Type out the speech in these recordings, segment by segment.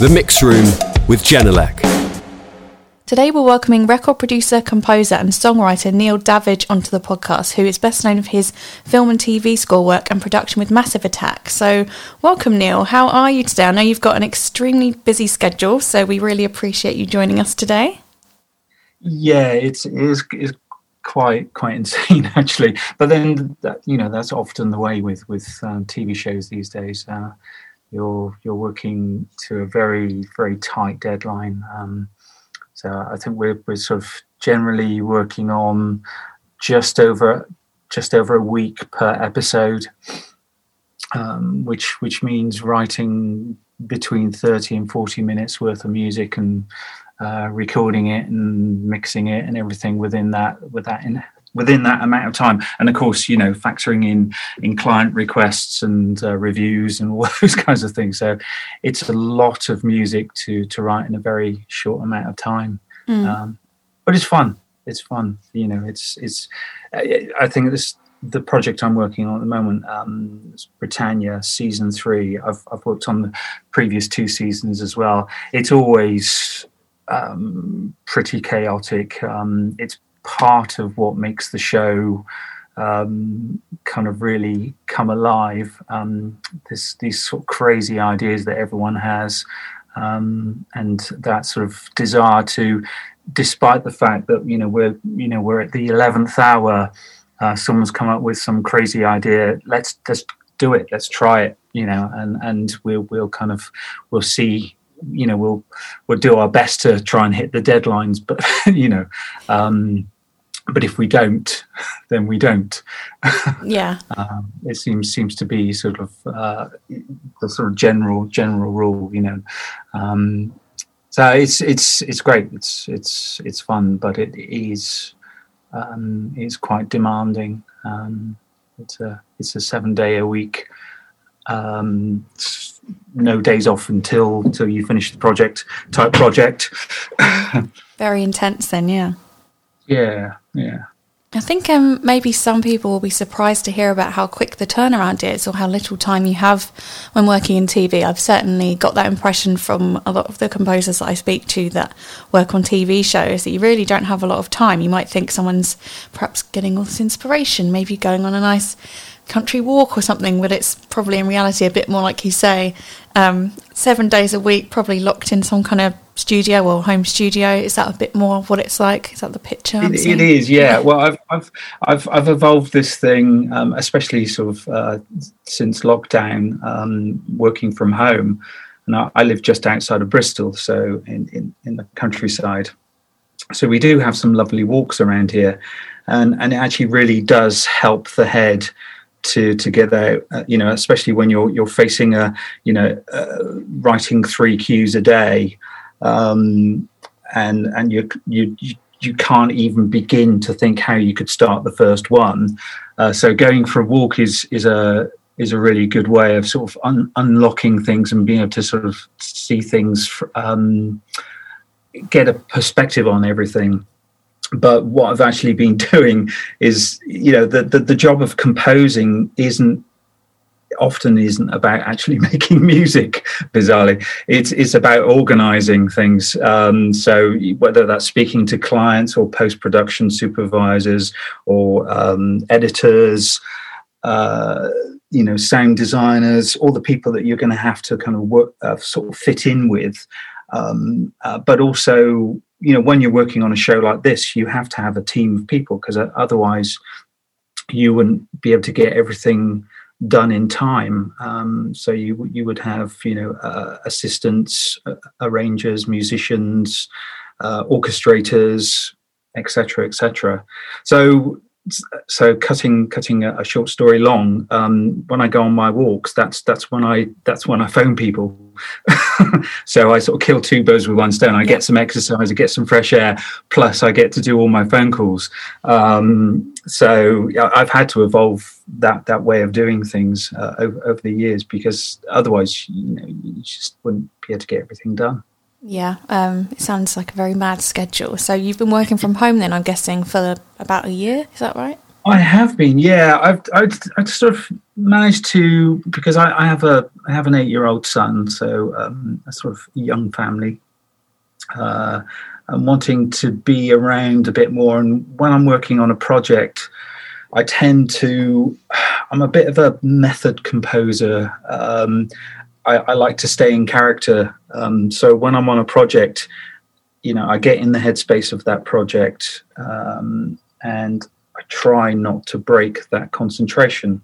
The Mix Room with Genelec. Today we're welcoming record producer, composer and songwriter Neil Davidge onto the podcast, who is best known for his film and TV score work and production with Massive Attack. So welcome Neil, how are you today? I know you've got an extremely busy schedule, so we really appreciate you joining us today. Yeah, it's, it is, it's quite quite insane actually but then that, you know that's often the way with with um, tv shows these days uh, you're you're working to a very very tight deadline. Um, so i think we're, we're sort of generally working on just over just over a week per episode um, which which means writing between 30 and 40 minutes worth of music and uh, recording it and mixing it and everything within that with that in within that amount of time and of course you know factoring in in client requests and uh, reviews and all those kinds of things so it's a lot of music to to write in a very short amount of time mm. um, but it's fun it's fun you know it's it's i think this the project I'm working on at the moment, um, Britannia season three. I've, I've worked on the previous two seasons as well. It's always um, pretty chaotic. Um, it's part of what makes the show um, kind of really come alive. Um, this these sort of crazy ideas that everyone has, um, and that sort of desire to, despite the fact that you know we're you know we're at the eleventh hour, uh, someone's come up with some crazy idea. Let's just do it. Let's try it. You know, and and we'll we'll kind of we'll see you know we'll we'll do our best to try and hit the deadlines but you know um, but if we don't then we don't. Yeah. Um, it seems seems to be sort of uh, the sort of general general rule you know. Um, so it's it's it's great. It's it's it's fun but it is um, it's quite demanding. Um, it's a it's a seven day a week um, no days off until until you finish the project type project. Very intense, then, yeah. Yeah, yeah. I think um, maybe some people will be surprised to hear about how quick the turnaround is or how little time you have when working in TV. I've certainly got that impression from a lot of the composers that I speak to that work on TV shows that you really don't have a lot of time. You might think someone's perhaps getting all this inspiration, maybe going on a nice country walk or something, but it's probably in reality a bit more like you say, um, seven days a week, probably locked in some kind of studio or home studio. Is that a bit more what it's like? Is that the picture? It, it is, yeah. Well, I've I've I've, I've evolved this thing, um, especially sort of uh, since lockdown, um, working from home, and I, I, live just outside of Bristol, so in, in in the countryside. So we do have some lovely walks around here, and and it actually really does help the head to to get out uh, you know especially when you're you're facing a you know uh, writing three cues a day um, and and you you you can't even begin to think how you could start the first one. Uh, so going for a walk is is a is a really good way of sort of un- unlocking things and being able to sort of see things um, get a perspective on everything but what I've actually been doing is, you know, the, the, the job of composing isn't often isn't about actually making music bizarrely. It's it's about organizing things. Um, so whether that's speaking to clients or post-production supervisors or um, editors uh, you know sound designers all the people that you're going to have to kind of work uh, sort of fit in with. Um, uh, but also you know when you're working on a show like this you have to have a team of people because uh, otherwise you wouldn't be able to get everything done in time. Um, so you you would have you know uh, assistants uh, arrangers musicians uh, orchestrators etc etc so so cutting cutting a, a short story long um, when i go on my walks that's that's when i that's when i phone people. So i sort of kill two birds with one stone. I yeah. get some exercise i get some fresh air plus i get to do all my phone calls. Um, so i've had to evolve that that way of doing things uh, over, over the years because otherwise you know you just wouldn't be able to get everything done yeah, um, it sounds like a very mad schedule. So you've been working from home then, I'm guessing, for about a year. Is that right? I have been, yeah. I've, I've, I've sort of managed to because I, I have a I have an eight year old son, so um, a sort of young family, uh, and wanting to be around a bit more. And when I'm working on a project, I tend to I'm a bit of a method composer. Um, I, I, like to stay in character. Um, so when I'm on a project, you know, I get in the headspace of that project, um, and I try not to break that concentration.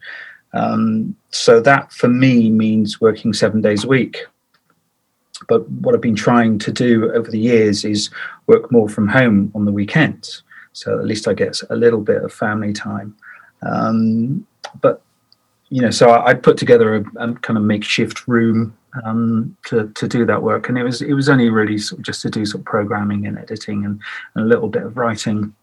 Um, so that for me means working seven days a week. But what I've been trying to do over the years is work more from home on the weekends. So at least I get a little bit of family time. Um, but you know, so I, put together a, a, kind of makeshift room um, to to do that work, and it was it was only really sort of just to do sort of programming and editing and, and a little bit of writing.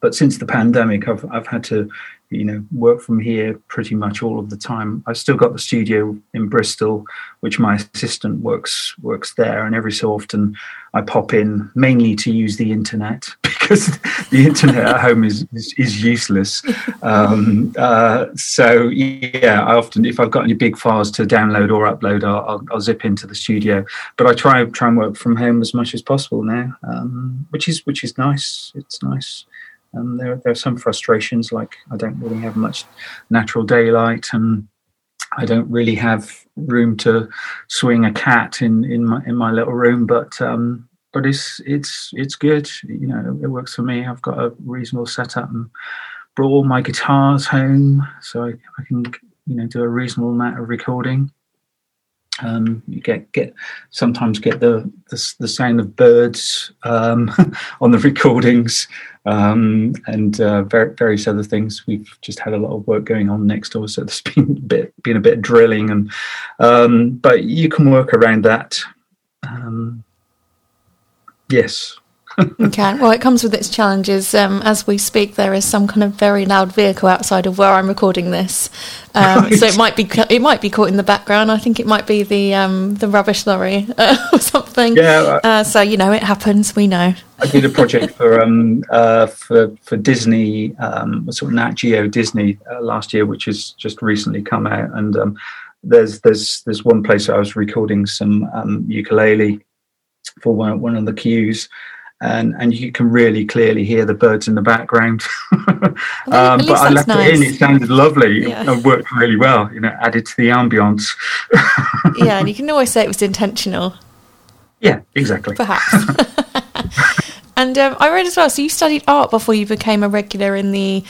But since the pandemic, I've I've had to, you know, work from here pretty much all of the time. I've still got the studio in Bristol, which my assistant works works there, and every so often I pop in mainly to use the internet because the internet at home is is, is useless. Um, uh, so yeah, I often if I've got any big files to download or upload, I'll, I'll, I'll, zip into the studio. But I try try and work from home as much as possible now, um, which is which is nice. It's nice. And there, there are some frustrations, like I don't really have much natural daylight, and I don't really have room to swing a cat in in my in my little room. But um, but it's it's it's good. You know, it works for me. I've got a reasonable setup and brought all my guitars home, so I, I can you know do a reasonable amount of recording. Um, you get get sometimes get the the, the sound of birds um, on the recordings um, and uh, various other things. We've just had a lot of work going on next door, so there's been a bit been a bit of drilling, and um, but you can work around that. Um, yes, okay. Well, it comes with its challenges. Um, as we speak, there is some kind of very loud vehicle outside of where I'm recording this, um, right. so it might be it might be caught in the background. I think it might be the um, the rubbish lorry uh, or something. Yeah. Uh, so you know, it happens. We know. I did a project for um uh, for for Disney, um, sort of Nat Geo Disney uh, last year, which has just recently come out, and um, there's there's there's one place I was recording some um, ukulele for one one of the cues and and you can really clearly hear the birds in the background. um, but I left nice. it in; it sounded lovely. Yeah. It worked really well. You know, added to the ambience. yeah, and you can always say it was intentional. Yeah, exactly. Perhaps. and um, I read as well. So you studied art before you became a regular in the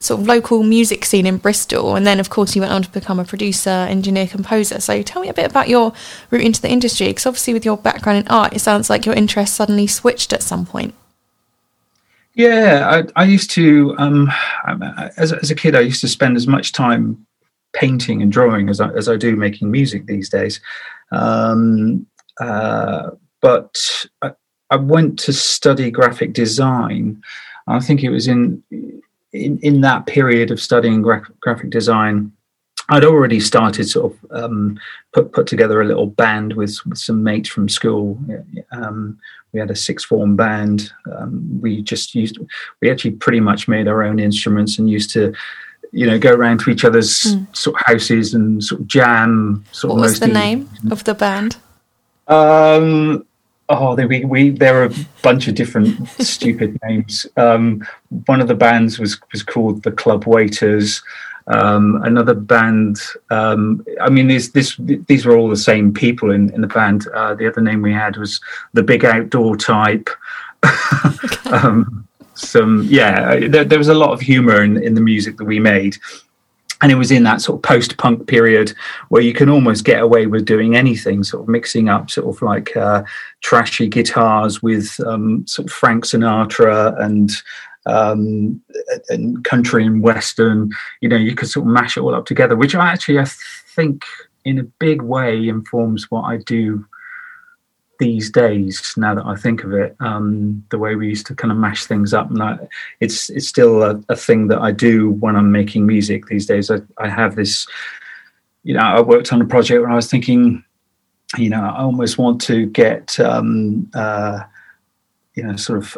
sort of local music scene in Bristol, and then of course you went on to become a producer, engineer, composer. So tell me a bit about your route into the industry, because obviously with your background in art, it sounds like your interest suddenly switched at some point. Yeah, I, I used to, um, as, as a kid, I used to spend as much time painting and drawing as I, as I do making music these days. Um, uh, but I, I went to study graphic design. I think it was in in, in that period of studying gra- graphic design, I'd already started sort of um, put put together a little band with, with some mates from school. Um, we had a six form band. Um, we just used we actually pretty much made our own instruments and used to you know go around to each other's mm. sort of houses and sort of jam. Sort what was the name of the band? Um, Oh, they, we, we there are a bunch of different stupid names. Um, one of the bands was was called the Club Waiters. Um, another band. Um, I mean, these this these were all the same people in in the band. Uh, the other name we had was the Big Outdoor Type. um, some yeah, there, there was a lot of humor in in the music that we made and it was in that sort of post-punk period where you can almost get away with doing anything sort of mixing up sort of like uh, trashy guitars with um, sort of frank sinatra and um, and country and western. You know you could sort of mash it all up together which i actually i think in a big way informs what i do these days, now that I think of it, um, the way we used to kind of mash things up, and I, it's it's still a, a, thing that I do when I'm making music these days. I, I have this, you know, I worked on a project where I was thinking, you know, I almost want to get, um, uh, you know, sort of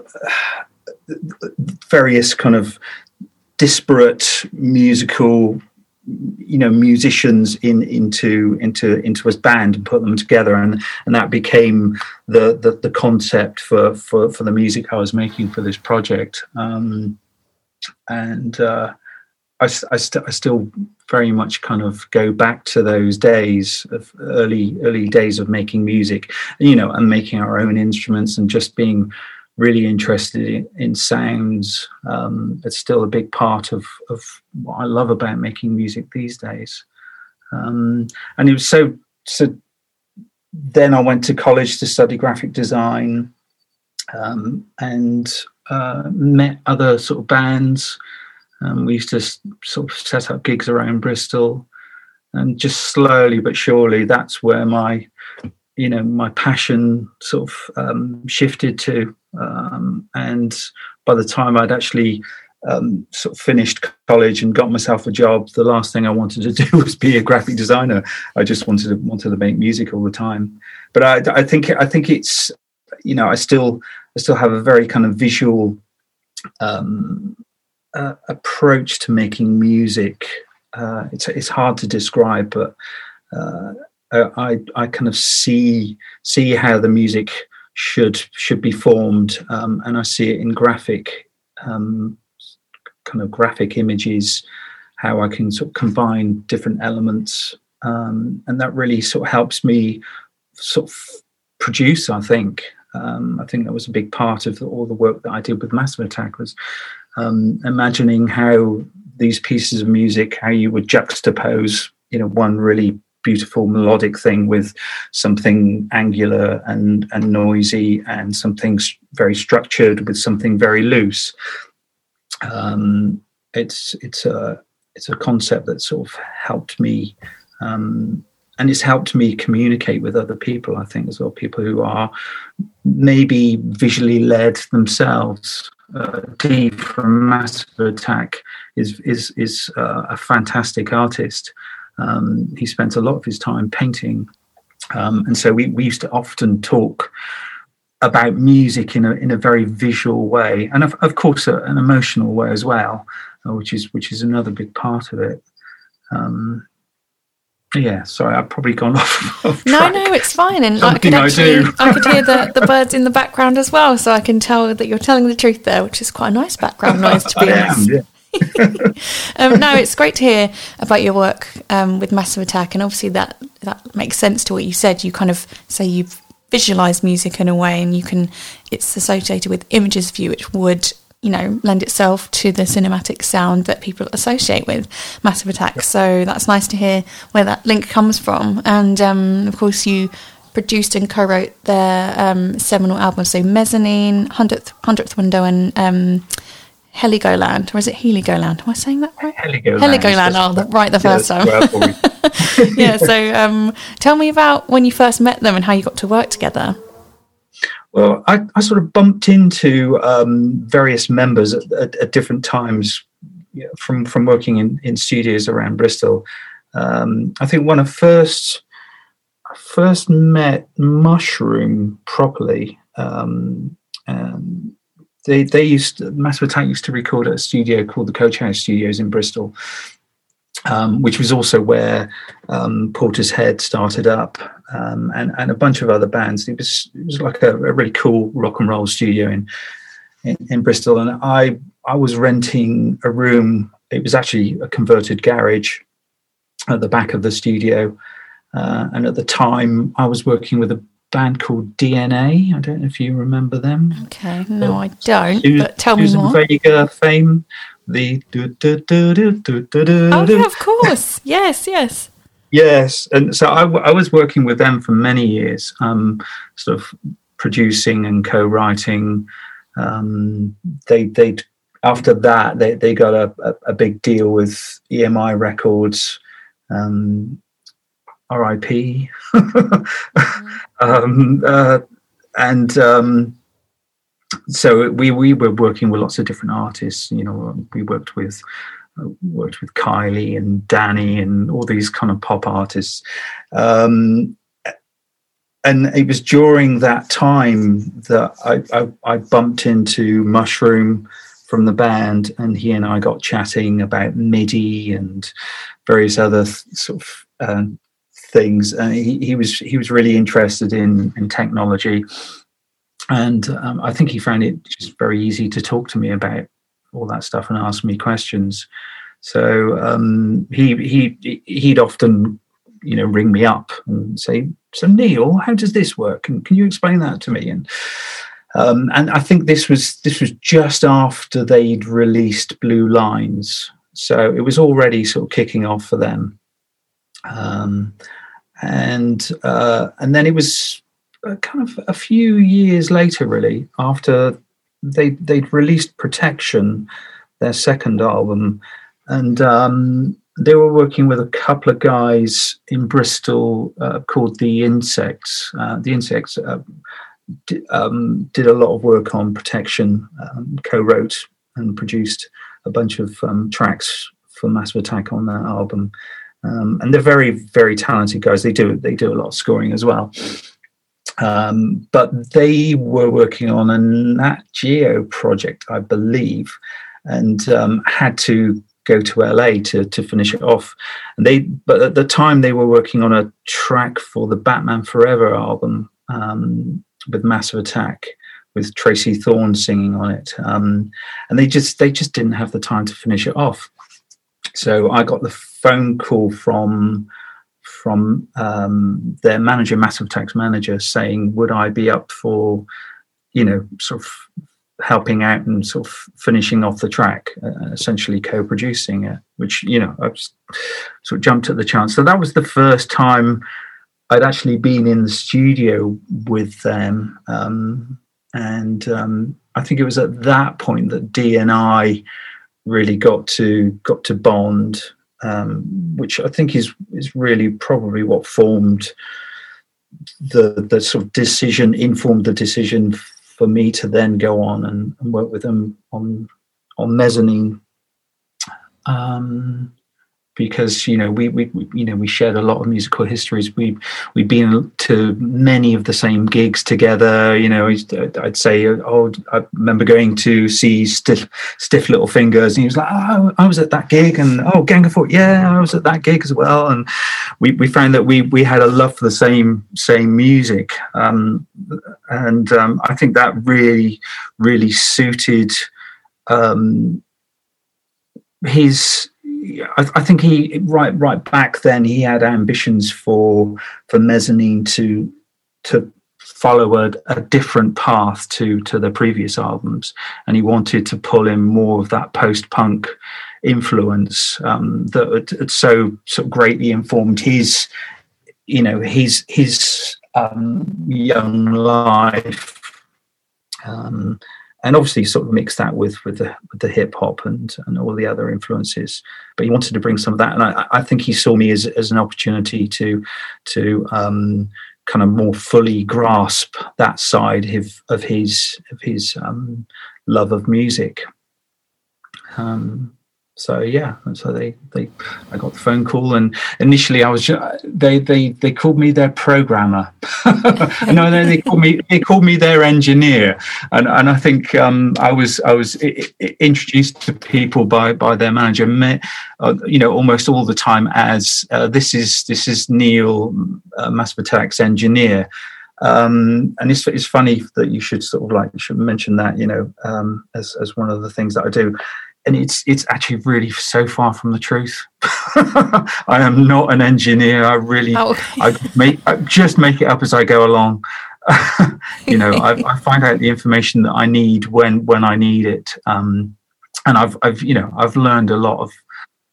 uh, various kind of disparate musical you know musicians in into into into a band and put them together. And and that became the the, the concept for, for for the music I was making for this project. Um, and uh, I, I, st- I, still very much kind of go back to those days of early early days of making music you know and making our own instruments and just being really interested in, in sounds. Um, it's still a big part of, of what I love about making music these days. Um, and it was so so. Then I went to college to study graphic design, um, and uh, met other sort of bands. Um, we used to sort of set up gigs around Bristol, and just slowly but surely, that's where my you know my passion sort of um, shifted to um, and by the time i'd actually um, sort of finished college and got myself a job the last thing i wanted to do was be a graphic designer. I just wanted to wanted to make music all the time. But i, I think i think it's you know i still i still have a very kind of visual um, uh, approach to making music. Uh, it's it's hard to describe but uh, I I kind of see see how the music should should be formed, um, and I see it in graphic um, kind of graphic images, how I can sort of combine different elements, um, and that really sort of helps me sort of produce. I think um, I think that was a big part of the, all the work that I did with Massive Attack was um, imagining how these pieces of music, how you would juxtapose, you know, one really beautiful melodic thing with something angular and and noisy and something very structured with something very loose. Um, it's it's a it's a concept that sort of helped me um, and it's helped me communicate with other people i think as well people who are maybe visually led themselves. Uh, D from Massive Attack is is is uh, a fantastic artist, um, he spent a lot of his time painting. Um, and so we, we used to often talk about music in a, in a very visual way, and of, of course, a, an emotional way as well, uh, which is which is another big part of it. Um, yeah, sorry, I've probably gone off. off no, no, it's fine, and I could actually, I, I could hear the, the birds in the background as well, so I can tell that you're telling the truth there, which is quite a nice background noise to be honest. Am, yeah. um, no, it's great to hear about your work um, with Massive Attack, and obviously that that makes sense to what you said. You kind of say you've visualized music in a way, and you can it's associated with images for you, which would you know lend itself to the cinematic sound that people associate with Massive Attack. So that's nice to hear where that link comes from, and um, of course you produced and co-wrote their um, seminal album, so Mezzanine, Hundredth Hundredth Window, and um, Heligoland, or is it Heligoland? Am I saying that right? Heligoland. Heligoland. Oh, the, right the first time. yeah. So, um, tell me about when you first met them and how you got to work together. Well, I, I sort of bumped into um, various members at, at, at different times you know, from from working in, in studios around Bristol. Um, I think when I first I first met Mushroom properly. Um, um they they used to, Massive Attack used to record at a studio called the Coach House Studios in Bristol, um, which was also where um, Portishead started up, um, and and a bunch of other bands. It was it was like a, a really cool rock and roll studio in, in, in Bristol, and I I was renting a room. It was actually a converted garage at the back of the studio. Uh, and at the time, I was working with a band called DNA. I don't know if you remember them. Okay, no, I don't. Susan, but tell Susan me more. Vega fame. The do, do, do, do, do, do, do, oh yeah, of course. yes, yes. Yes, and so I, I was working with them for many years, um, sort of producing and co-writing. Um, they they after that they they got a, a, a big deal with EMI Records. Um, RIP. mm-hmm. um, uh, and um, so we we were working with lots of different artists. You know, we worked with uh, worked with Kylie and Danny and all these kind of pop artists. Um, and it was during that time that I, I, I bumped into Mushroom from the band, and he and I got chatting about MIDI and various other th- sort of uh, things. And he, he was he was really interested in in technology, and um, I think he found it just very easy to talk to me about all that stuff and ask me questions. So um, he he he'd often you know ring me up and say, "So Neil, how does this work? And can you explain that to me?" And um, and I think this was this was just after they'd released Blue Lines, so it was already sort of kicking off for them. Um, and uh, and then it was kind of a few years later, really, after they they'd released Protection, their second album, and um, they were working with a couple of guys in Bristol uh, called the Insects. Uh, the Insects uh, um, did a lot of work on protection, um, co-wrote and produced a bunch of um, tracks for Massive Attack on that album. Um, and they're very, very talented guys. They do they do a lot of scoring as well. Um, but they were working on a Nat Geo project, I believe, and um, had to go to LA to to finish it off. And they, but at the time, they were working on a track for the Batman Forever album um, with Massive Attack, with Tracey Thorn singing on it. Um, and they just they just didn't have the time to finish it off. So I got the phone call from from um, their manager, Massive Attack's manager, saying, "Would I be up for, you know, sort of helping out and sort of finishing off the track, uh, essentially co-producing it?" Which you know, I sort of jumped at the chance. So that was the first time I'd actually been in the studio with them, um, and um, I think it was at that point that D and I really got to got to bond um, which I think is is really probably what formed the the sort of decision, informed the decision for me to then go on and, and work with them on on mezzanine. Um, because you know we, we, you know we shared a lot of musical histories. We we've been to many of the same gigs together. You know, I'd say, oh, I remember going to see Stiff, Stiff Little Fingers, and he was like, oh, I was at that gig, and oh, Gang of Four, yeah, I was at that gig as well. And we we found that we we had a love for the same same music, um, and um, I think that really really suited. Um, his I, I, think he right right back then he had ambitions for for mezzanine to to follow a, a different path to to the previous albums, and he wanted to pull in more of that post punk influence um, that had, so greatly informed his you know his his um, young life. Um, and obviously sort of mix that with with the with the hip hop and and all the other influences. But he wanted to bring some of that, and I, I think he saw me as as an opportunity to to um, kind of more fully grasp that side of of his of his um, love of music. Um, so yeah and so they they i got the phone call and initially i was just, they they they called me their programmer. No they, they called me they called me their engineer. And and i think um, i was i was introduced to people by by their manager uh, you know almost all the time as uh, this is this is neil uh, massive attack's engineer. Um, and it's, it's funny that you should sort of like should mention that you know um, as as one of the things that I do and it's it's actually really so far from the truth. I am not an engineer. I really oh. I make I just make it up as I go along. you know, I, I, find out the information that I need when when I need it, um, and I've I've you know I've learned a lot of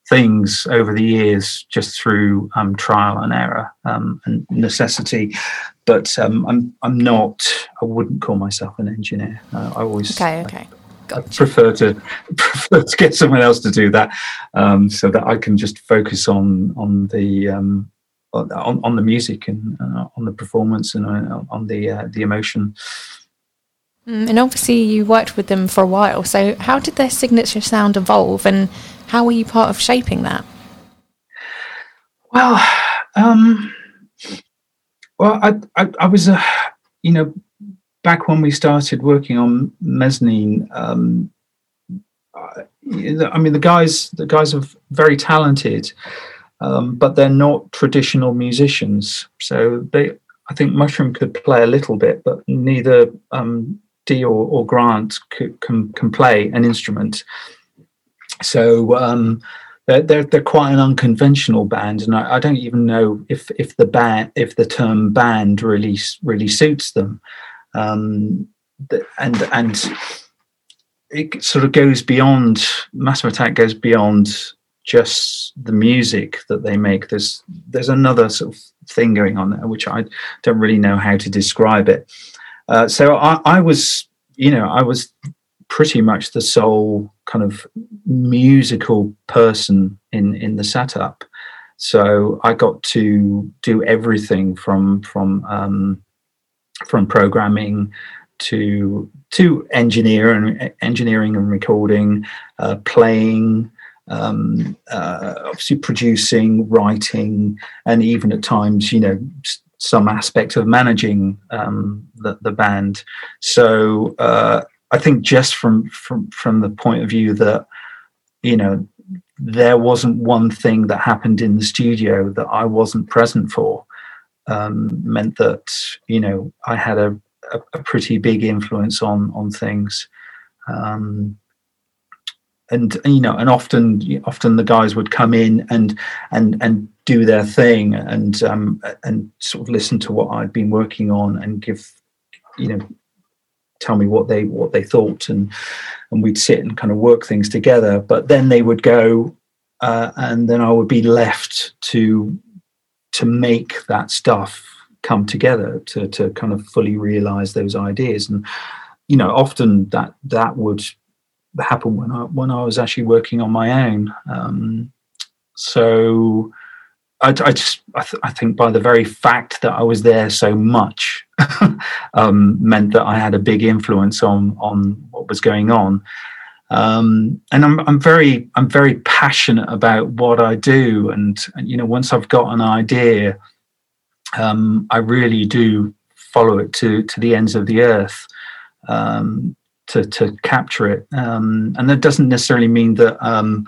things over the years just through um, trial and error um, and necessity. But um, I'm I'm not. I wouldn't call myself an engineer. Uh, I always okay. Okay. Gotcha. I prefer to prefer to get someone else to do that, um, so that I can just focus on on the um, on, on the music and uh, on the performance and uh, on the uh, the emotion. Mm, and obviously, you worked with them for a while. So, how did their signature sound evolve, and how were you part of shaping that? Well, um, well, I, I, I was a, you know, back when we started working on mezzanine, um, I mean, the guys the guys are very talented, um, but they're not traditional musicians. So they, I think Mushroom could play a little bit, but neither um, or, or Grant could, can can play an instrument. So um, they're, they're, they're quite an unconventional band, and I, I, don't even know if if the band if the term band really really suits them. Um, and and it sort of goes beyond Massive Attack goes beyond just the music that they make. There's there's another sort of thing going on there, which I don't really know how to describe it. Uh, so I, I was, you know, I was pretty much the sole kind of musical person in in the setup. So I got to do everything from from um, from programming to to engineer and engineering and recording, uh, playing, um, uh, obviously producing, writing, and even at times, you know, some aspect of managing um, the, the band. So uh, I think just from from from the point of view that you know there wasn't one thing that happened in the studio that I wasn't present for um, meant that you know I had a, a, a, pretty big influence on on things. Um, and you know, and often, often the guys would come in and and and do their thing, and um, and sort of listen to what I'd been working on, and give, you know, tell me what they what they thought and and we'd sit and kind of work things together but then they would go uh, and then i would be left to to make that stuff come together to to kind of fully realize those ideas and you know often that that would happen when i when i was actually working on my own um, so I, I just I, th- I, think by the very fact that I was there so much um, meant that I had a big influence on on what was going on. Um, and I'm I'm very I'm very passionate about what I do, and, and you know once I've got an idea, um, I really do follow it to to the ends of the earth um, to to capture it. Um, and that doesn't necessarily mean that um,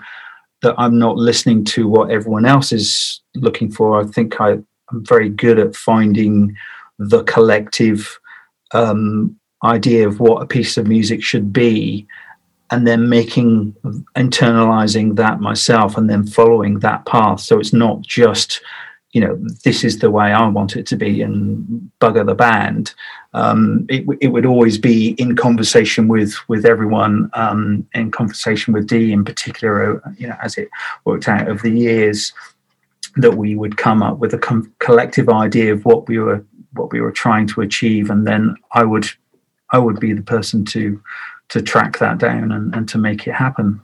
that I'm not listening to what everyone else is looking for. I think I, am very good at finding the collective um, idea of what a piece of music should be and then making internalizing that myself and then following that path. So it's not just you know this is the way i want it to be and bugger the band. Um, it, it, would always be in conversation with with everyone um, in conversation with d in particular uh, you know as it worked out over the years that we would come up with a com- collective idea of what we were what we were trying to achieve. And then i would i would be the person to to track that down and, and to make it happen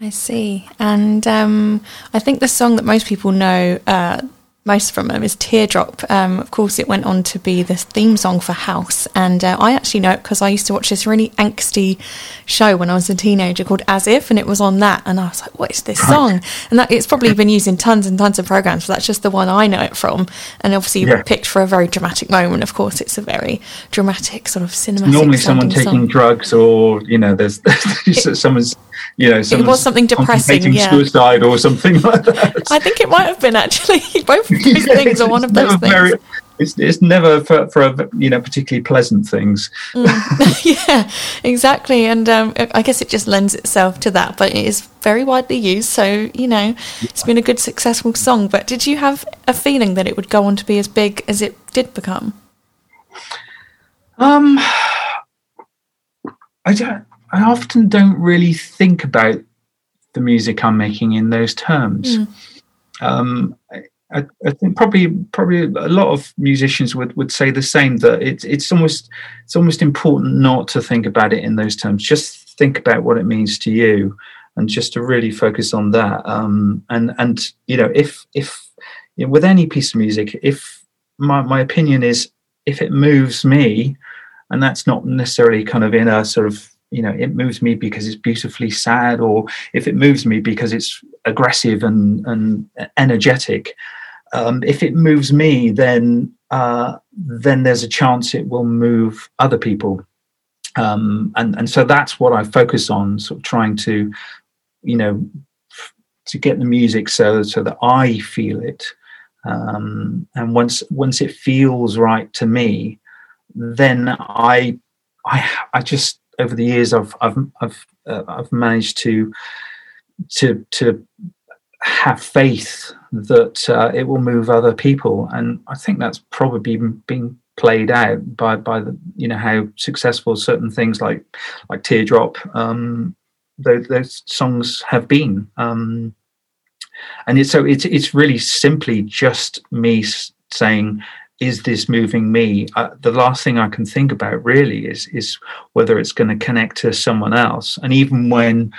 I see. And um, I think the song that most people know, uh, most from them is Teardrop. Um, of course, it went on to be the theme song for House, and uh, I actually know it because I used to watch this really angsty show when I was a teenager called As If, and it was on that, and I was like, "What is this song?" And that it's probably been used in tons and tons of programs, but that's just the one I know it from. And obviously, yeah. picked for a very dramatic moment. Of course, it's a very dramatic sort of cinematic. Normally, someone taking song. drugs, or you know, there's, there's someone's you know, it was something depressing, yeah. suicide or something like that. I think it might have been actually both yeah, things are one of those things. Very, it's, it's never for, for a, you know particularly pleasant things. Mm. yeah, exactly, and um, I guess it just lends itself to that. But it is very widely used, so you know it's been a good successful song. But did you have a feeling that it would go on to be as big as it did become? Um, I don't. I often don't really think about the music I'm making in those terms. Mm. Um, I, I, think probably probably a lot of musicians would, would say the same that it's it's almost it's almost important not to think about it in those terms. Just think about what it means to you, and just to really focus on that. Um, and and you know if if you know, with any piece of music, if my my opinion is if it moves me, and that's not necessarily kind of in a sort of you know it moves me because it's beautifully sad or if it moves me because it's aggressive and and energetic um, if it moves me then uh, then there's a chance it will move other people. Um, and and so that's what I focus on, sort of trying to, you know, to get the music so so that I feel it, um, and once once it feels right to me, then I I I just over the years I've I've I've uh, I've managed to to to have faith that uh, it will move other people, and I think that's probably been played out by by the you know how successful certain things like like Teardrop um, those, those songs have been. Um, and it's so it's it's really simply just me saying is this moving me? Uh, the last thing i can think about really is is whether it's going to connect to someone else. And even when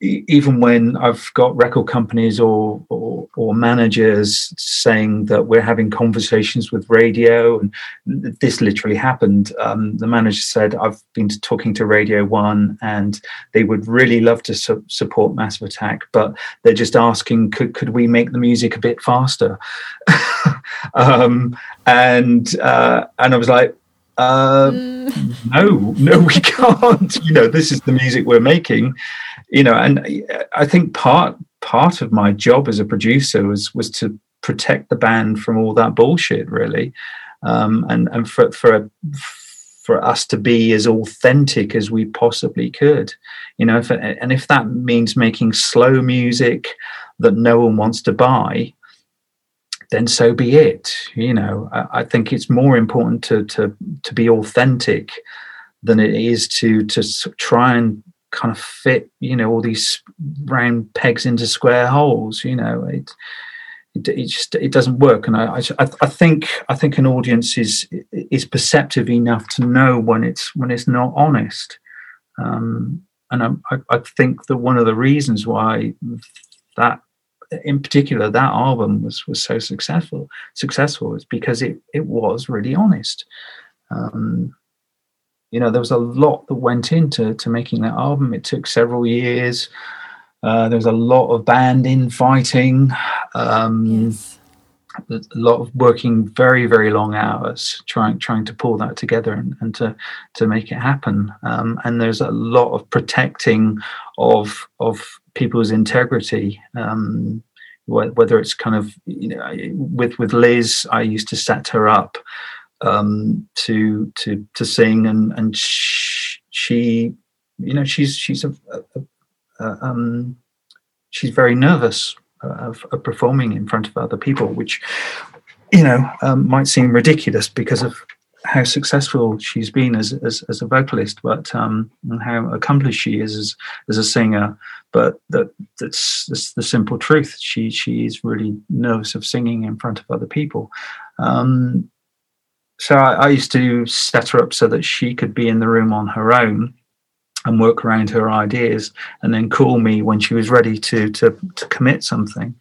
even when I've got record companies or, or, or managers saying that we're having conversations with radio, and this literally happened. Um, the manager said, "I've been talking to Radio One, and they would really love to su- support Massive Attack, but they're just asking, could could we make the music a bit faster?" um, and uh, and I was like, uh, mm. no, no, we can't. you know, this is the music we're making. You know, and I think part part of my job as a producer was was to protect the band from all that bullshit, really, um, and and for for for us to be as authentic as we possibly could. You know, if, and if that means making slow music that no one wants to buy, then so be it. You know, I, I, think it's more important to to to be authentic than it is to to try and kind of fit you know all these round pegs into square holes. You know, it it, it just it doesn't work. And I, I I think I think an audience is is perceptive enough to know when it's when it's not honest. Um, and I, I think that one of the reasons why that in particular that album was was so successful successful is because it it was really honest. Um, you know there was a lot that went into to making that album. It took several years. Uh, there was a lot of band infighting um, yes. a lot of working very very long hours trying trying to pull that together and, and to to make it happen. Um, and there's a lot of protecting of of people's integrity. Um, whether it's kind of you know with with Liz, I used to set her up um, to to to sing, and and she, you know, she's she's a, a, a um, she's very nervous of, of, performing in front of other people, which you know um, might seem ridiculous because of how successful she's been as as, as a vocalist, but um, how accomplished she is as as a singer. But that that's, that's the simple truth. She she is really nervous of singing in front of other people. Um, so I, I used to set her up so that she could be in the room on her own and work around her ideas, and then call me when she was ready to to to commit something.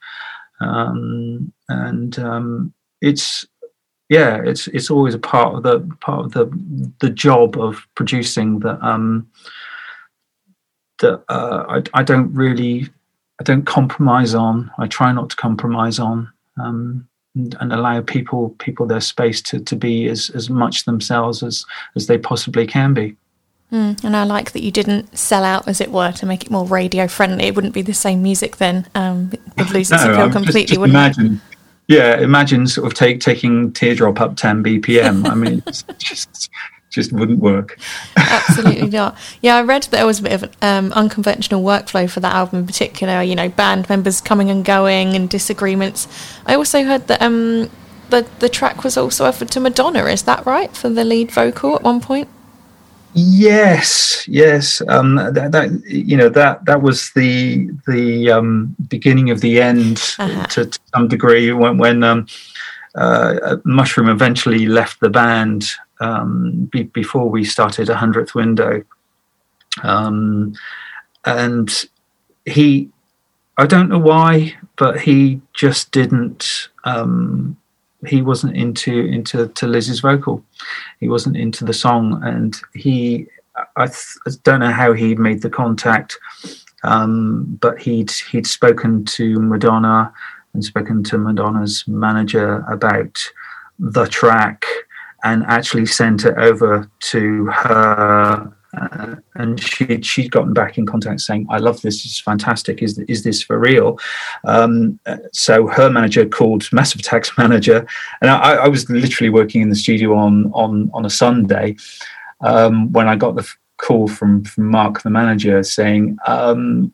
Um, and um, it's yeah, it's it's always a part of the part of the the job of producing that um, that uh, I I don't really I don't compromise on. I try not to compromise on. Um, and, and, allow people people their space to, to be as, as much themselves as, as they possibly can be. Mm, and I like that you didn't sell out, as it were, to make it more radio friendly. It wouldn't be the same music then. Um, would lose its no, appeal completely, just, just wouldn't imagine, it? Yeah, imagine sort of take taking teardrop up 10 BPM. I mean, just just wouldn't work. Absolutely not. Yeah, I read that there was a bit of an um, unconventional workflow for that album in particular. You know, band members coming and going and disagreements. I also heard that um, the the track was also offered to Madonna. Is that right for the lead vocal at one point? Yes, yes. Um, that, that, you know that that was the the um, beginning of the end uh-huh. to, to, some degree when when um, uh, Mushroom eventually left the band um, be, before we started a hundredth window, um, and he I don't know why, but he just didn't um, he wasn't into into to Liz's vocal. He wasn't into the song, and he I, th- don't know how he made the contact, um, but he'd he'd spoken to Madonna and spoken to Madonna's manager about the track and actually sent it over to her uh, and she she'd gotten back in contact saying, "I love this. It's fantastic. Is is this for real?" Um, so her manager called Massive Attack's manager, and I, I, was literally working in the studio on on on a Sunday um, when I got the call from from Mark, the manager, saying, um,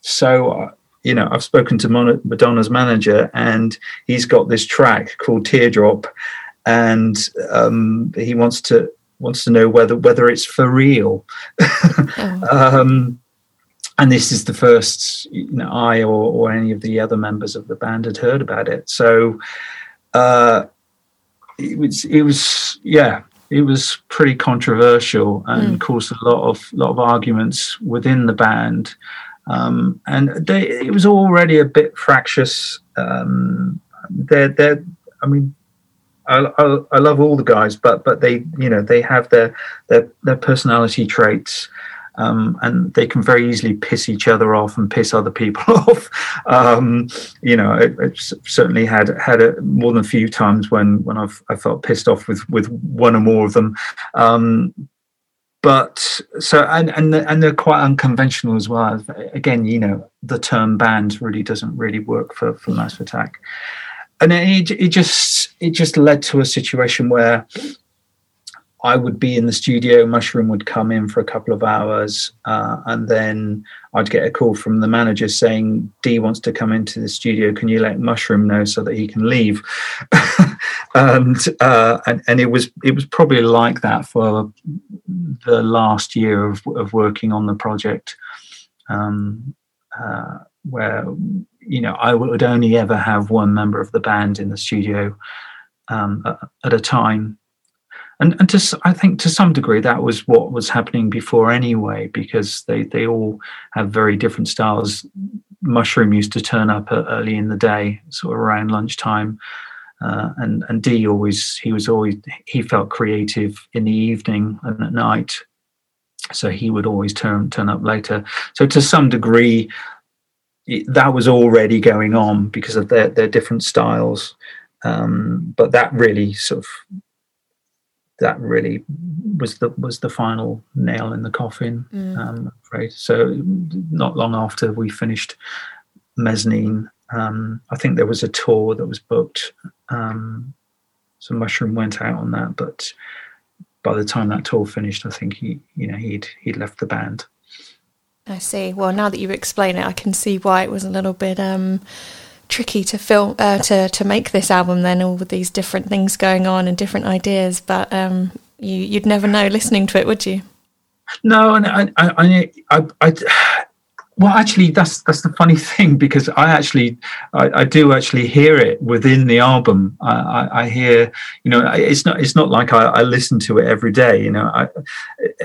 "So." Uh, you know, I've spoken to Madonna's manager, and he's got this track called Teardrop, and um, he wants to wants to know whether whether it's for real. oh. um, and this is the first you know, I or, or any of the other members of the band had heard about it. So uh, it was it was yeah it was pretty controversial and mm. caused a lot of lot of arguments within the band. Um, and they, it was already a bit fractious. Um, they're, they're, I mean, I, I, love all the guys, but but they you know they have their their their personality traits, um, and they can very easily piss each other off and piss other people off. Um, you know, it, certainly had had more than a few times when when I've I felt pissed off with with one or more of them. Um, but so and and and they're quite unconventional as well. Again, you know, the term band really doesn't really work for for Massive Attack and it, it just it just led to a situation where I would be in the studio, Mushroom would come in for a couple of hours, uh, and then I'd get a call from the manager saying, Dee wants to come into the studio. Can you let Mushroom know so that he can leave? and, uh, and, and it was it was probably like that for the last year of, of working on the project, um, uh, where you know, I would only ever have one member of the band in the studio um, at a time. And, and to, I think to some degree that was what was happening before anyway, because they, they all have very different styles. Mushroom used to turn up early in the day, sort of around lunchtime. Uh, and and Dee always he was always he felt creative in the evening and at night, so he would always turn turn up later. So to some degree, that was already going on because of their their different styles. Um, but that really sort of that really was the was the final nail in the coffin. Mm. Um, I'm. So not long after we finished Mezzanine, um, I think there was a tour that was booked. Um, so Mushroom went out on that, but by the time that tour finished, I think he you know he'd he'd left the band. I see. Well, now that you explain it, I can see why it was a little bit um, tricky to film uh, to to make this album. Then all with these different things going on and different ideas, but um, you you'd never know listening to it, would you? No, and I I, I, I, well, actually, that's that's the funny thing because I actually I, I do actually hear it within the album. I, I, I hear, you know, it's not it's not like I, listen to it every day. You know,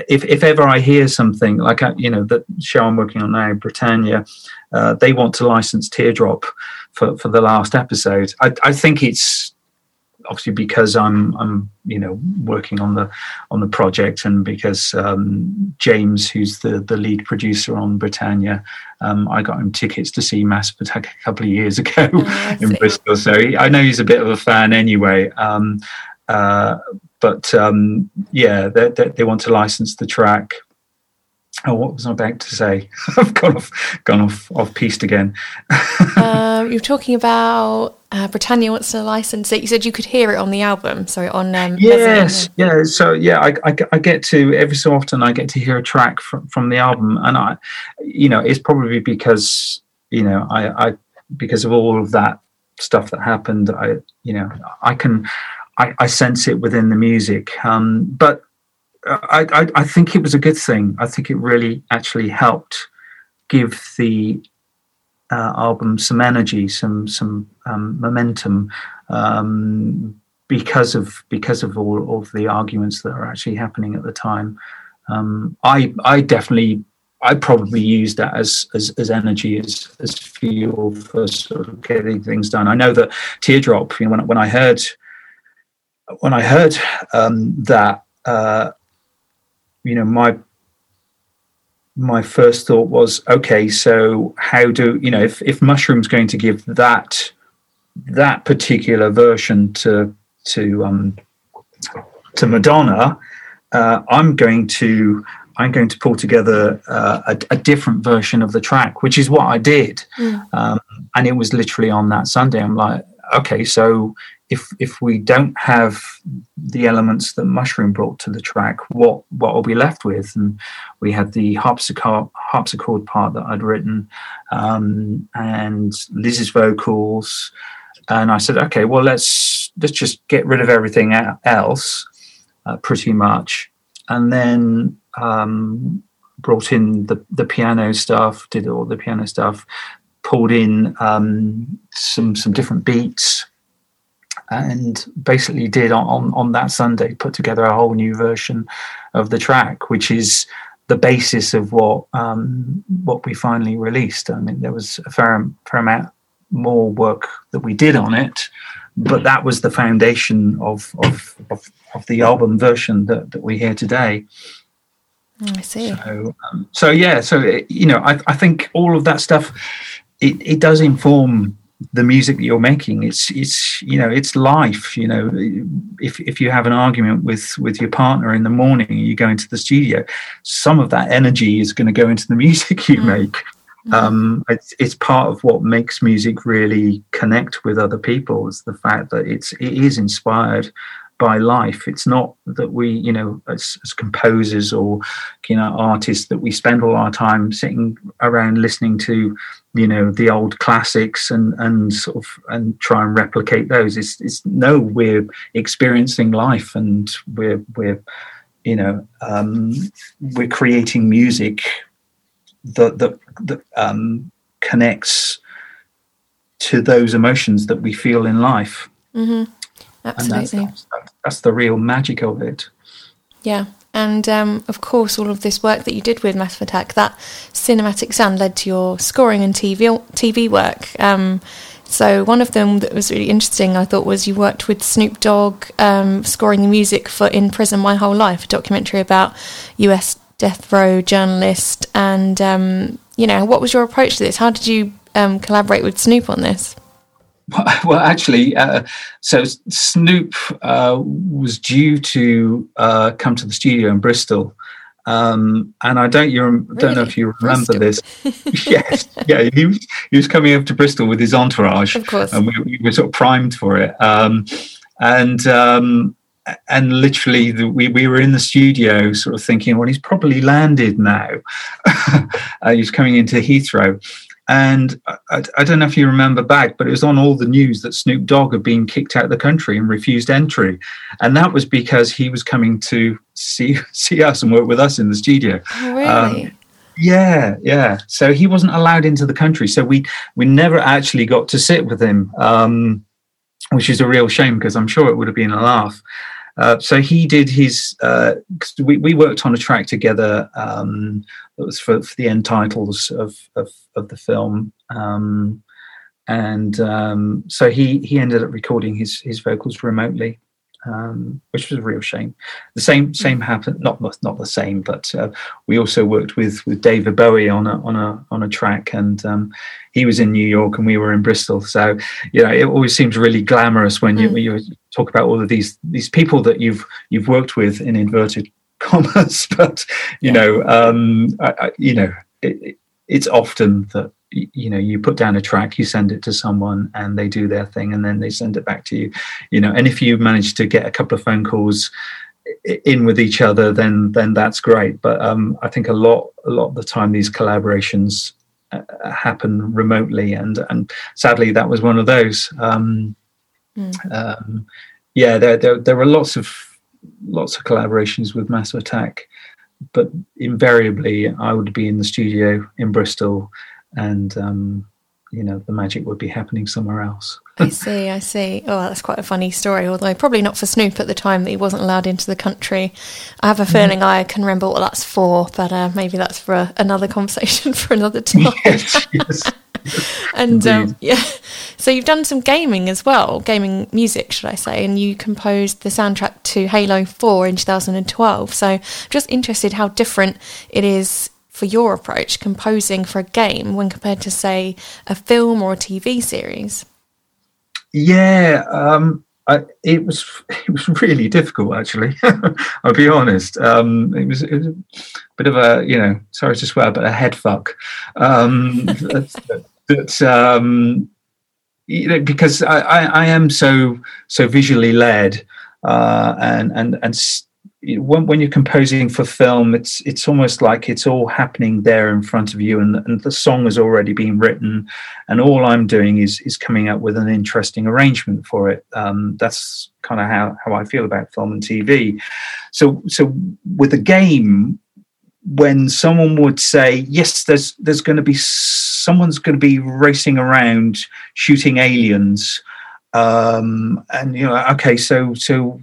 if if ever I hear something like you know the show I'm working on now, Britannia, uh, they want to license Teardrop for for the last episode. I, I think it's obviously because I'm I'm you know working on the on the project and because um, James, who's the the lead producer on Britannia, um, I got him tickets to see Massive Attack a couple of years ago oh, in Bristol. So he, I know he's a bit of a fan anyway. Um, uh, but um, yeah, they, they, they want to license the track. Oh, what was I about to say? I've gone off, gone off, off piste again. um, you're talking about uh, Britannia wants to license it. You said you could hear it on the album, sorry, on um, yes, yeah. So yeah, I, I, I, get to every so often I get to hear a track from, from the album, and I, you know, it's probably because you know I, I because of all of that stuff that happened. I, you know, I can I, I sense it within the music, um, but I, I, I think it was a good thing. I think it really actually helped give the uh, album some energy, some some um, momentum, um, because of because of all of the arguments that are actually happening at the time. Um, I I definitely I probably used that as as, as energy as as fuel for sort of getting things done. I know that Teardrop, you know, when when I heard when I heard um, that. Uh, you know my my first thought was okay so how do you know if if mushroom's going to give that that particular version to to um to madonna uh, i'm going to I'm going to pull together uh, a, a, different version of the track, which is what I did. Mm. Um, and it was literally on that Sunday. I'm like, okay, so if if we don't have the elements that Mushroom brought to the track, what what are we left with? And we had the harpsichord harpsichord part that I'd written, um, and Liz's vocals, and I said, okay, well let's let's just get rid of everything else, uh, pretty much, and then um, brought in the the piano stuff, did all the piano stuff, pulled in um, some some different beats and basically did on, on that Sunday put together a whole new version of the track, which is the basis of what um, what we finally released. I mean, there was a fair, fair amount more work that we did on it, but that was the foundation of of, of, of the album version that, that we hear today. Mm, I see. So, um, so yeah, so you know, I, I think all of that stuff it, it does inform the music that you're making it's it's you know it's life you know if if you have an argument with with your partner in the morning and you go into the studio some of that energy is going to go into the music you mm. make mm. um it's, it's part of what makes music really connect with other people is the fact that it's it is inspired by life. It's not that we, you know, as, as, composers or, you know, artists, that we spend all our time sitting around listening to, you know, the old classics and and sort of and try and replicate those. It's, it's no, we're experiencing life and we're we're, you know, um, we're creating music that that that um, connects to those emotions that we feel in life. Mm-hmm. Absolutely. That's, that's, that's, the real magic of it. Yeah. And um, of course, all of this work that you did with Massive Attack, that cinematic sound led to your scoring and TV, TV work. Um, so, one of them that was really interesting, I thought, was you worked with Snoop Dogg um, scoring the music for In Prison My Whole Life, a documentary about US death row journalist. And, um, you know, what was your approach to this? How did you um, collaborate with Snoop on this? Well, actually, uh, so Snoop uh, was due to uh, come to the studio in Bristol, um, and I don't you really? don't know if you remember Bristol. this. yes, yeah, he was, he was coming over to Bristol with his entourage, of course, and we, we were sort of primed for it. Um, and um, and literally, the, we we were in the studio, sort of thinking, well, he's probably landed now. uh, he's coming into Heathrow, and I, I, don't know if you remember back, but it was on all the news that Snoop Dogg had been kicked out of the country and refused entry, and that was because he was coming to see see us and work with us in the studio. Oh, really? Um, yeah, yeah. So he wasn't allowed into the country, so we we never actually got to sit with him, um, which is a real shame because I'm sure it would have been a laugh. Uh, so he did his. Uh, we we worked on a track together um, that was for, for, the end titles of of, of the film, um, and um, so he he ended up recording his his vocals remotely um, which was a real shame. The same same happened not not the same, but uh, we also worked with with David Bowie on a on a on a track, and um, he was in New York and we were in Bristol. So you know, it always seems really glamorous when you mm. you talk about all of these these people that you've you've worked with in inverted commas, but you yeah. know, um, I, I, you know, it, it's often that you know you put down a track you send it to someone and they do their thing and then they send it back to you. You know and if you manage to get a couple of phone calls in with each other then then that's great. But um, i think a lot a lot of the time these collaborations uh, happen remotely and and sadly that was one of those. Um, mm. um, yeah there, there there were lots of lots of collaborations with massive attack but invariably i would be in the studio in bristol and um, you know the magic would be happening somewhere else. I see, I see. Oh, that's quite a funny story. Although probably not for Snoop at the time that he wasn't allowed into the country. I have a mm-hmm. feeling mm. I can remember what that's for, but uh, maybe that's for a, another conversation for another time. Yes, yes. and um, yeah, so you've done some gaming as well, gaming music, should I say? And you composed the soundtrack to Halo Four in 2012. So just interested how different it is for your approach composing for a game when compared to say a film or a TV series? Yeah, um, I, it was it was really difficult actually. I'll be honest. Um, it was it was a bit of a you know sorry to swear, but a head fuck. Um, that, that um, you know because I, I, I am so so visually led uh, and and and when, when you're composing for film, it's it's almost like it's all happening there in front of you, and, and the song has already been written, and all I'm doing is is coming up with an interesting arrangement for it. Um, that's kind of how how I feel about film and TV. So so with a game, when someone would say, "Yes, there's there's going to be someone's going to be racing around shooting aliens," um, and you know, okay, so so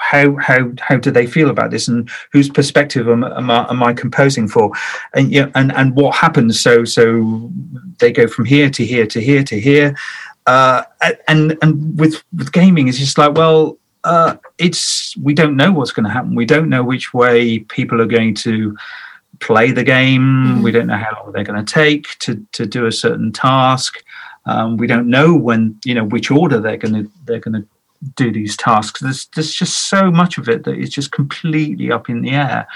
how how how do they feel about this and whose perspective am, am, I, am I composing for? And you know, and and what happens? So so they go from here to here to here to here. Uh, and and with with gaming it's just like well uh, it's we don't know what's going to happen. We don't know which way people are going to play the game. Mm-hmm. we don't know how long they're going to take to to do a certain task. Um, we don't know when you know which order they're going to they're going to do these tasks. There's there's just so much of it that is just completely up in the air.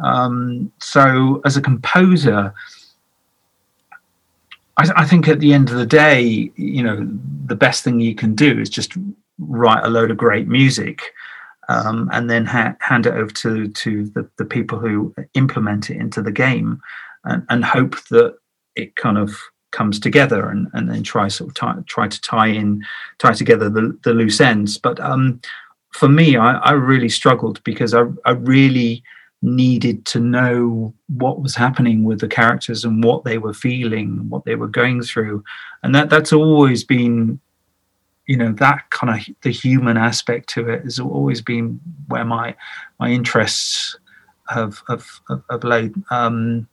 Um, so as a composer, I, I, think at the end of the day, you know, the best thing you can do is just write a load of great music. Um, and then ha- hand it over to to the, the people who implement it into the game, and, and hope that it kind of comes together and, and then try sort of tie, try to tie in tie together the, the loose ends. But um, for me I, I, really struggled because I, I really needed to know what was happening with the characters and what they were feeling what they were going through. And that that's always been you know that kind of the human aspect to it has always been where my my interests have have, have, laid. Um,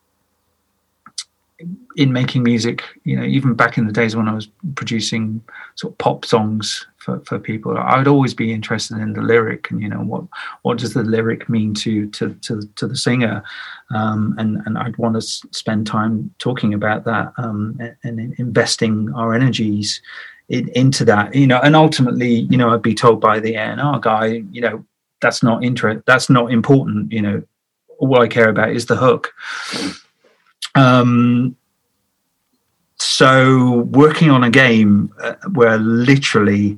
in making music, you know, even back in the days when I was producing sort of pop songs for, for people, I would always be interested in the lyric and you know what what does the lyric mean to to to, to the singer, um, and and I'd want to spend time talking about that um, and, and, investing our energies in, into that, you know, and ultimately, you know, I'd be told by the A&R guy, you know, that's not interest, that's not important, you know, all I care about is the hook. Um, so working on a game uh, where literally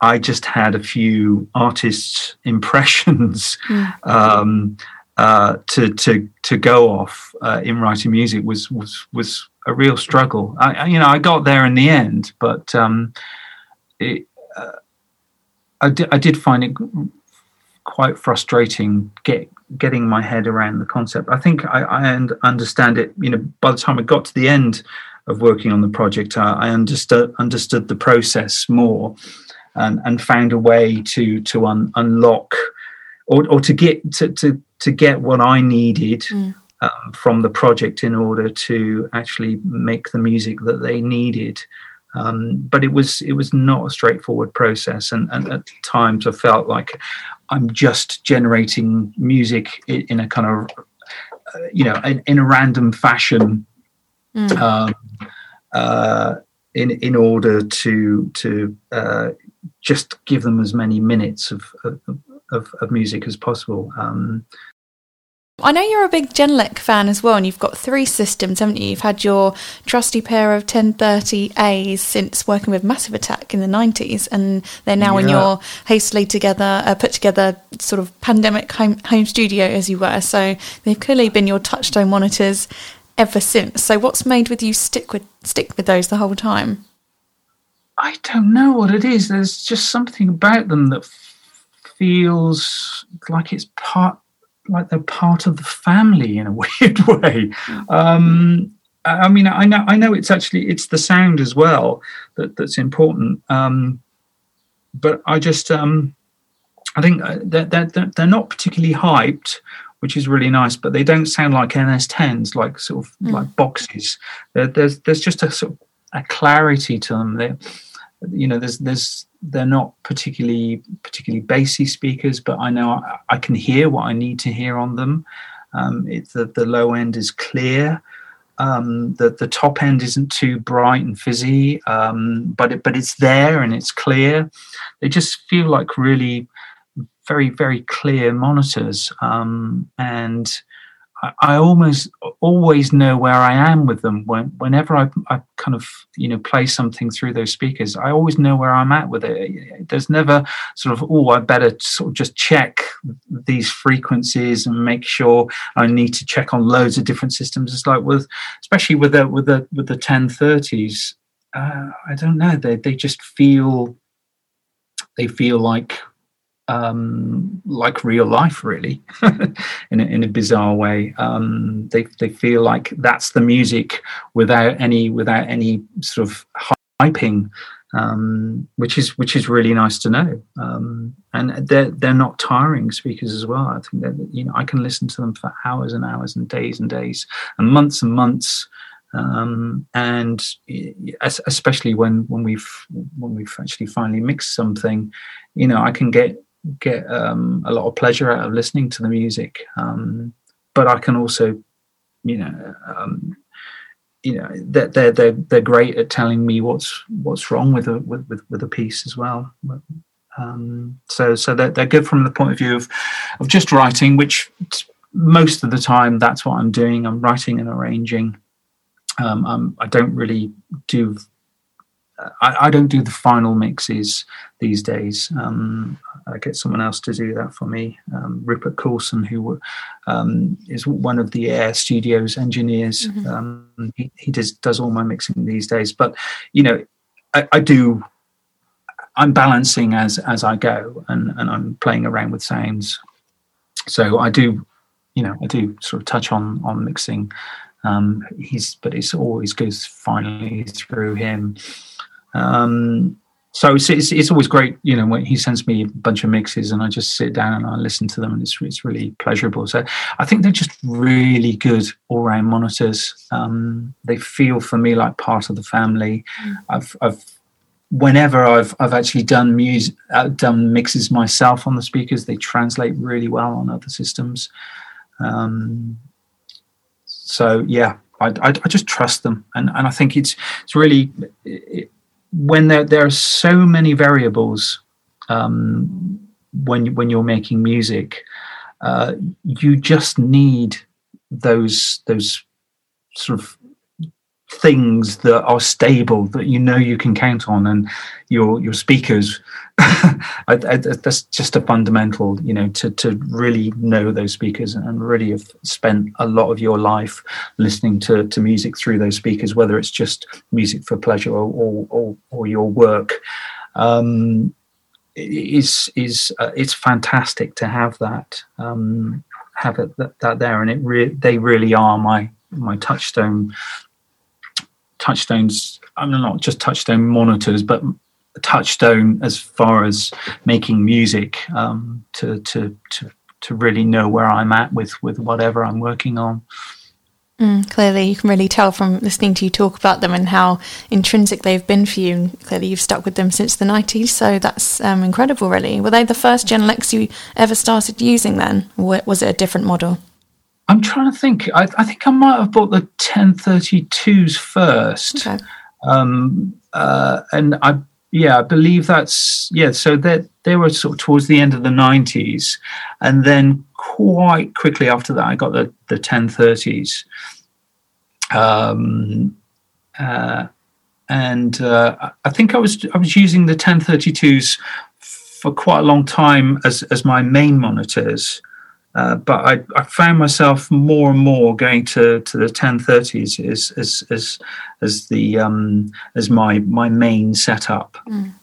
I just had a few artists' impressions mm. um, uh, to to to go off uh, in writing music was was was a real struggle. I, you know I got there in the end, but um, it, uh, I, I did find it quite frustrating get getting my head around the concept. I think I, I understand it. You know, by the time I got to the end of working on the project, I, I understood understood the process more, and, and found a way to to un, unlock or, or to get to, to to get what I needed. Mm. Um, from the project in order to actually make the music that they needed. Um, but it was it was not a straightforward process, and, and, at times I felt like I'm just generating music in, in a kind of, uh, you know, in, in, a random fashion, mm. um, uh, in in order to to uh, just give them as many minutes of of, of, of music as possible. Um, I know you're a big Genelec fan as well, and you've got three systems, haven't you? You've had your trusty pair of 1030As since working with Massive Attack in the 90s, and they're now yeah. in your hastily together, uh, put together sort of pandemic home, home studio, as you were. So they've clearly been your touchstone monitors ever since. So what's made with you stick with stick with those the whole time? I don't know what it is. There's just something about them that feels like it's part like they're part of the family in a weird way. Um, I mean, I know, I know it's actually it's the sound as well that that's important. Um, but I just, um, I think uh, they're, they're they're not particularly hyped, which is really nice. But they don't sound like NS10s, like sort of mm. like boxes. there's there's just a sort of a clarity to them. They, you know, there's there's they're not particularly particularly bassy speakers, but I know I, I can hear what I need to hear on them. Um, it's the, the low end is clear. um, the the top end isn't too bright and fizzy, um, but it, but it's there and it's clear. They just feel like really very very clear monitors, um, and I, almost always know where I am with them. When, whenever I, I kind of you know play something through those speakers, I always know where I'm at with it. There's never sort of oh I better sort of just check these frequencies and make sure I need to check on loads of different systems. It's like with especially with the with the with the 1030s. Uh, I don't know. They they just feel they feel like um, like real life, really, in, a, in a bizarre way. Um, they they feel like that's the music without any without any sort of hyping, um, which is which is really nice to know. Um, and they're they're not tiring speakers as well. I think that you know I can listen to them for hours and hours and days and days and months and months. Um, and especially when when we've when we've actually finally mixed something, you know, I can get get um, a lot of pleasure out of listening to the music. Um, but I can also, you know, um, you know, they're, they're they're they're great at telling me what's what's wrong with a with with, with a piece as well. Um, so so they're, they're good from the point of view of of just writing, which most of the time that's what I'm doing. I'm writing and arranging. Um, I'm, I don't really do I, I, don't do the final mixes these days. Um, I get someone else to do that for me. Um, Rupert Coulson, who um, is one of the Air Studios engineers, mm-hmm. Um, he, he, does does all my mixing these days. But you know, I, I, do. I'm balancing as as I go, and and I'm playing around with sounds. So I do, you know, I do sort of touch on on mixing. Um, he's but it always goes finally through him um, so it's, it's, it's always great, you know, when he sends me a bunch of mixes and I just sit down and I listen to them and it's it's really pleasurable. So I think they're just really good all round monitors. Um, they feel for me like part of the family. Mm. I've I've whenever I've I've actually done music uh, done mixes myself on the speakers, they translate really well on other systems. Um, so yeah, I, I, I just trust them, and and I think it's it's really. It, when there there are so many variables um, when when you're making music, uh, you just need those those sort of things that are stable that you know you can count on and your your speakers I, I, that's just a fundamental you know to to really know those speakers and really have spent a lot of your life listening to to music through those speakers whether it's just music for pleasure or or, or, or your work. Um, is is uh, it's fantastic to have that um, have it that, that there and it re- they really are my my touchstone touchstones. I'm mean, not just touchstone monitors, but touchstone as far as making music um, to to to to really know where I'm at with with whatever I'm working on. Mm, clearly, you can really tell from listening to you talk about them and how intrinsic they've been for you. And clearly, you've stuck with them since the 90s, so that's um, incredible, really. Were they the first Genelecs you ever started using then? Or was it a different model? I'm trying to think. I, I, think I might have bought the 1032s first. Okay. Um, uh, and I, yeah, I believe that's, yeah, so that they were sort of towards the end of the 90s. And then quite quickly after that, I got the, the 1030s. Um, uh, and uh, I think I was I was using the 1032s for quite a long time as as my main monitors, uh, but I, I, found myself more and more going to, to the 1030s as as as, as the um, as my my main setup, mm.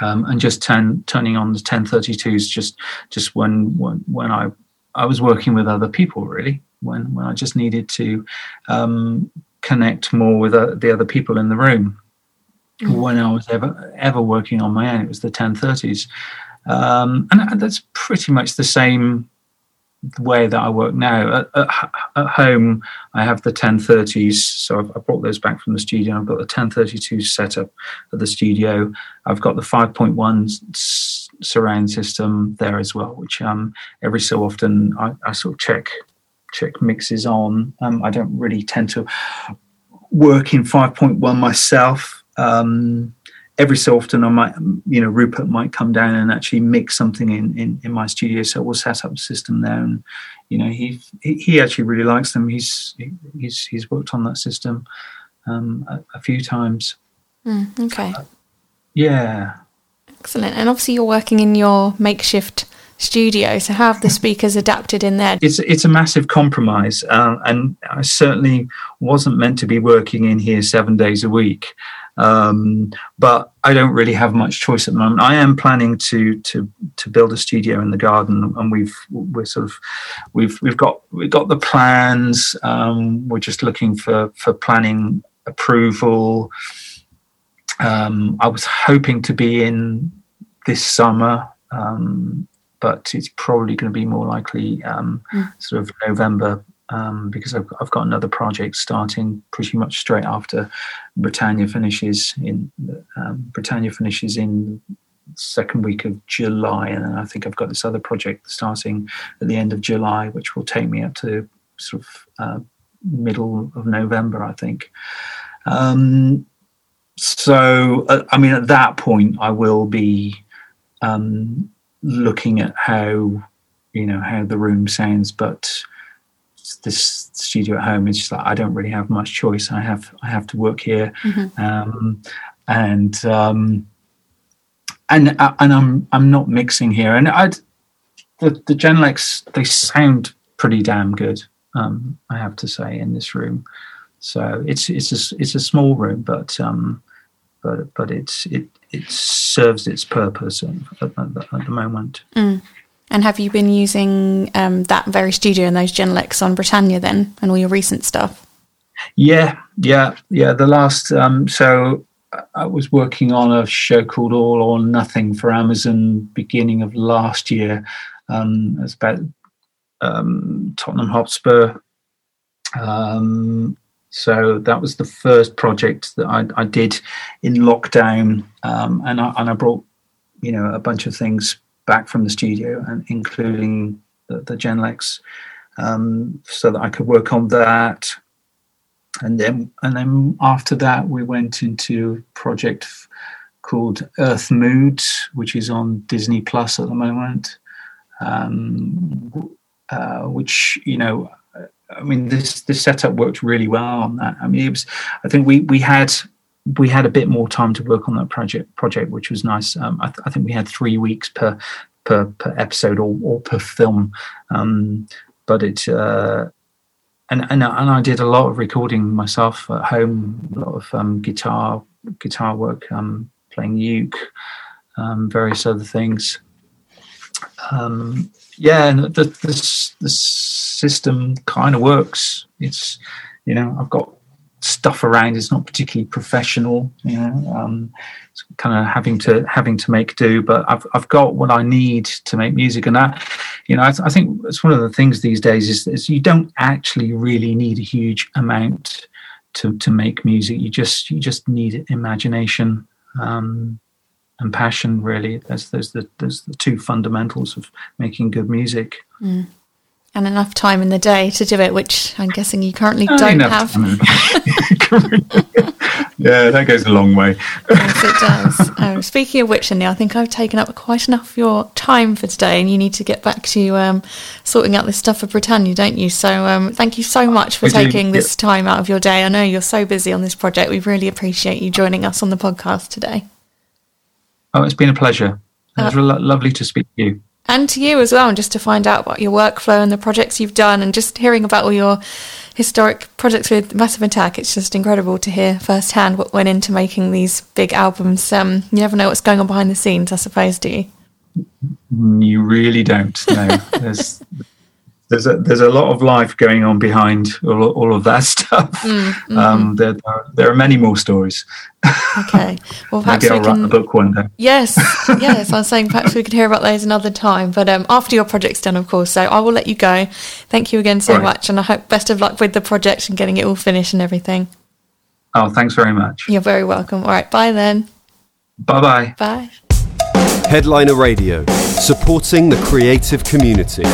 um, and just turn, turning on the 1032s just just when when when I I was working with other people really when when I just needed to um, connect more with uh, the other people in the room. Mm. When I was ever ever working on my own, it was the 1030s, um, and that's pretty much the same the way that I work now. At, at, at, home, I have the 1030s, so I've, I brought those back from the studio. I've got the 1032 set up at the studio. I've got the 5.1 s- surround system there as well, which um, every so often I, I, sort of check check mixes on. Um, I don't really tend to work in 5.1 myself. Um, every so often, I might, you know, Rupert might come down and actually mix something in, in, in my studio. So we'll set up a system there, and you know, he he actually really likes them. He's he's he's worked on that system um, a, a, few times. Mm, okay. Uh, yeah. Excellent. And obviously, you're working in your makeshift studio. So, how have the speakers adapted in there? It's it's a massive compromise, uh, and I certainly wasn't meant to be working in here seven days a week. Um, but I don't really have much choice at the moment. I am planning to to to build a studio in the garden, and we've we're sort of we've we've got we've got the plans. Um, we're just looking for for planning approval. Um, I was hoping to be in this summer, um, but it's probably going to be more likely mm. sort of November um, because I've, I've, got another project starting pretty much straight after Britannia finishes in um, Britannia finishes in second week of July, and then I think I've got this other project starting at the end of July, which will take me up to sort of uh, middle of November, I think. Um, so, uh, I mean, at that point, I will be um, looking at how you know how the room sounds, but this studio at home is just like I don't really have much choice. I have I have to work here, mm-hmm. um, and um, and uh, and I'm I'm not mixing here. And I the the Genelecs they sound pretty damn good. Um, I have to say in this room. So it's it's a it's a small room, but um, but but it's it it serves its purpose at, at, at the moment. Mm. And have you been using um, that very studio and those Genelecs on Britannia then, and all your recent stuff? Yeah, yeah, yeah. The last, um, so I was working on a show called All or Nothing for Amazon beginning of last year. Um, it's about um, Tottenham Hotspur. Um, so that was the first project that I, I did in lockdown, um, and I, and I brought you know a bunch of things back from the studio, and including the, the Genelecs, um, so that I could work on that. And then, and then after that, we went into a project called Earth Moods, which is on Disney Plus at the moment. Um, uh, which you know, I mean, this this setup worked really well on that. I mean, it was. I think we we had we had a bit more time to work on that project project which was nice. Um, I, th- I, think we had three weeks per per, per episode or, or per film. Um, but it uh, and, and and I did a lot of recording myself at home a lot of um, guitar guitar work um, playing uke um, various other things. Um, yeah and the, the, the system kind of works. It's you know I've got stuff around is not particularly professional. You know, um, kind of having to having to make do. But I've I've got what I need to make music, and that, you know, I, I think it's one of the things these days is, is you don't actually really need a huge amount to to make music. You just you just need imagination. Um, and passion really there's there's the there's the two fundamentals of making good music mm and enough time in the day to do it, which I'm guessing you currently oh, don't have. yeah, that goes a long way. yes, it does. Um, speaking of which, Neil, I think I've taken up quite enough of your time for today, and you need to get back to um, sorting out this stuff for Britannia, don't you? So, um, thank you so much for taking this time out of your day. I know you're so busy on this project. We really appreciate you joining us on the podcast today. Oh, it's been a pleasure. It was uh, lovely to speak to you and to you as well, and just to find out about your workflow and the projects you've done, and just hearing about all your historic projects with Massive Attack. It's just incredible to hear firsthand what went into making these big albums. Um, you never know what's going on behind the scenes, I suppose, do you? You really don't. know. there's there's a there's a lot of life going on behind all, all of that stuff. Mm, mm-hmm. um, there, there are many more stories. Okay, well perhaps Maybe I'll we can write the book one day. Yes, yes. I was saying perhaps we could hear about those another time, but um, after your project's done, of course. So I will let you go. Thank you again so right. much, and I hope best of luck with the project and getting it all finished and everything. Oh, thanks very much. You're very welcome. All right, bye then. Bye-bye. Bye. Headliner Radio, supporting the creative community.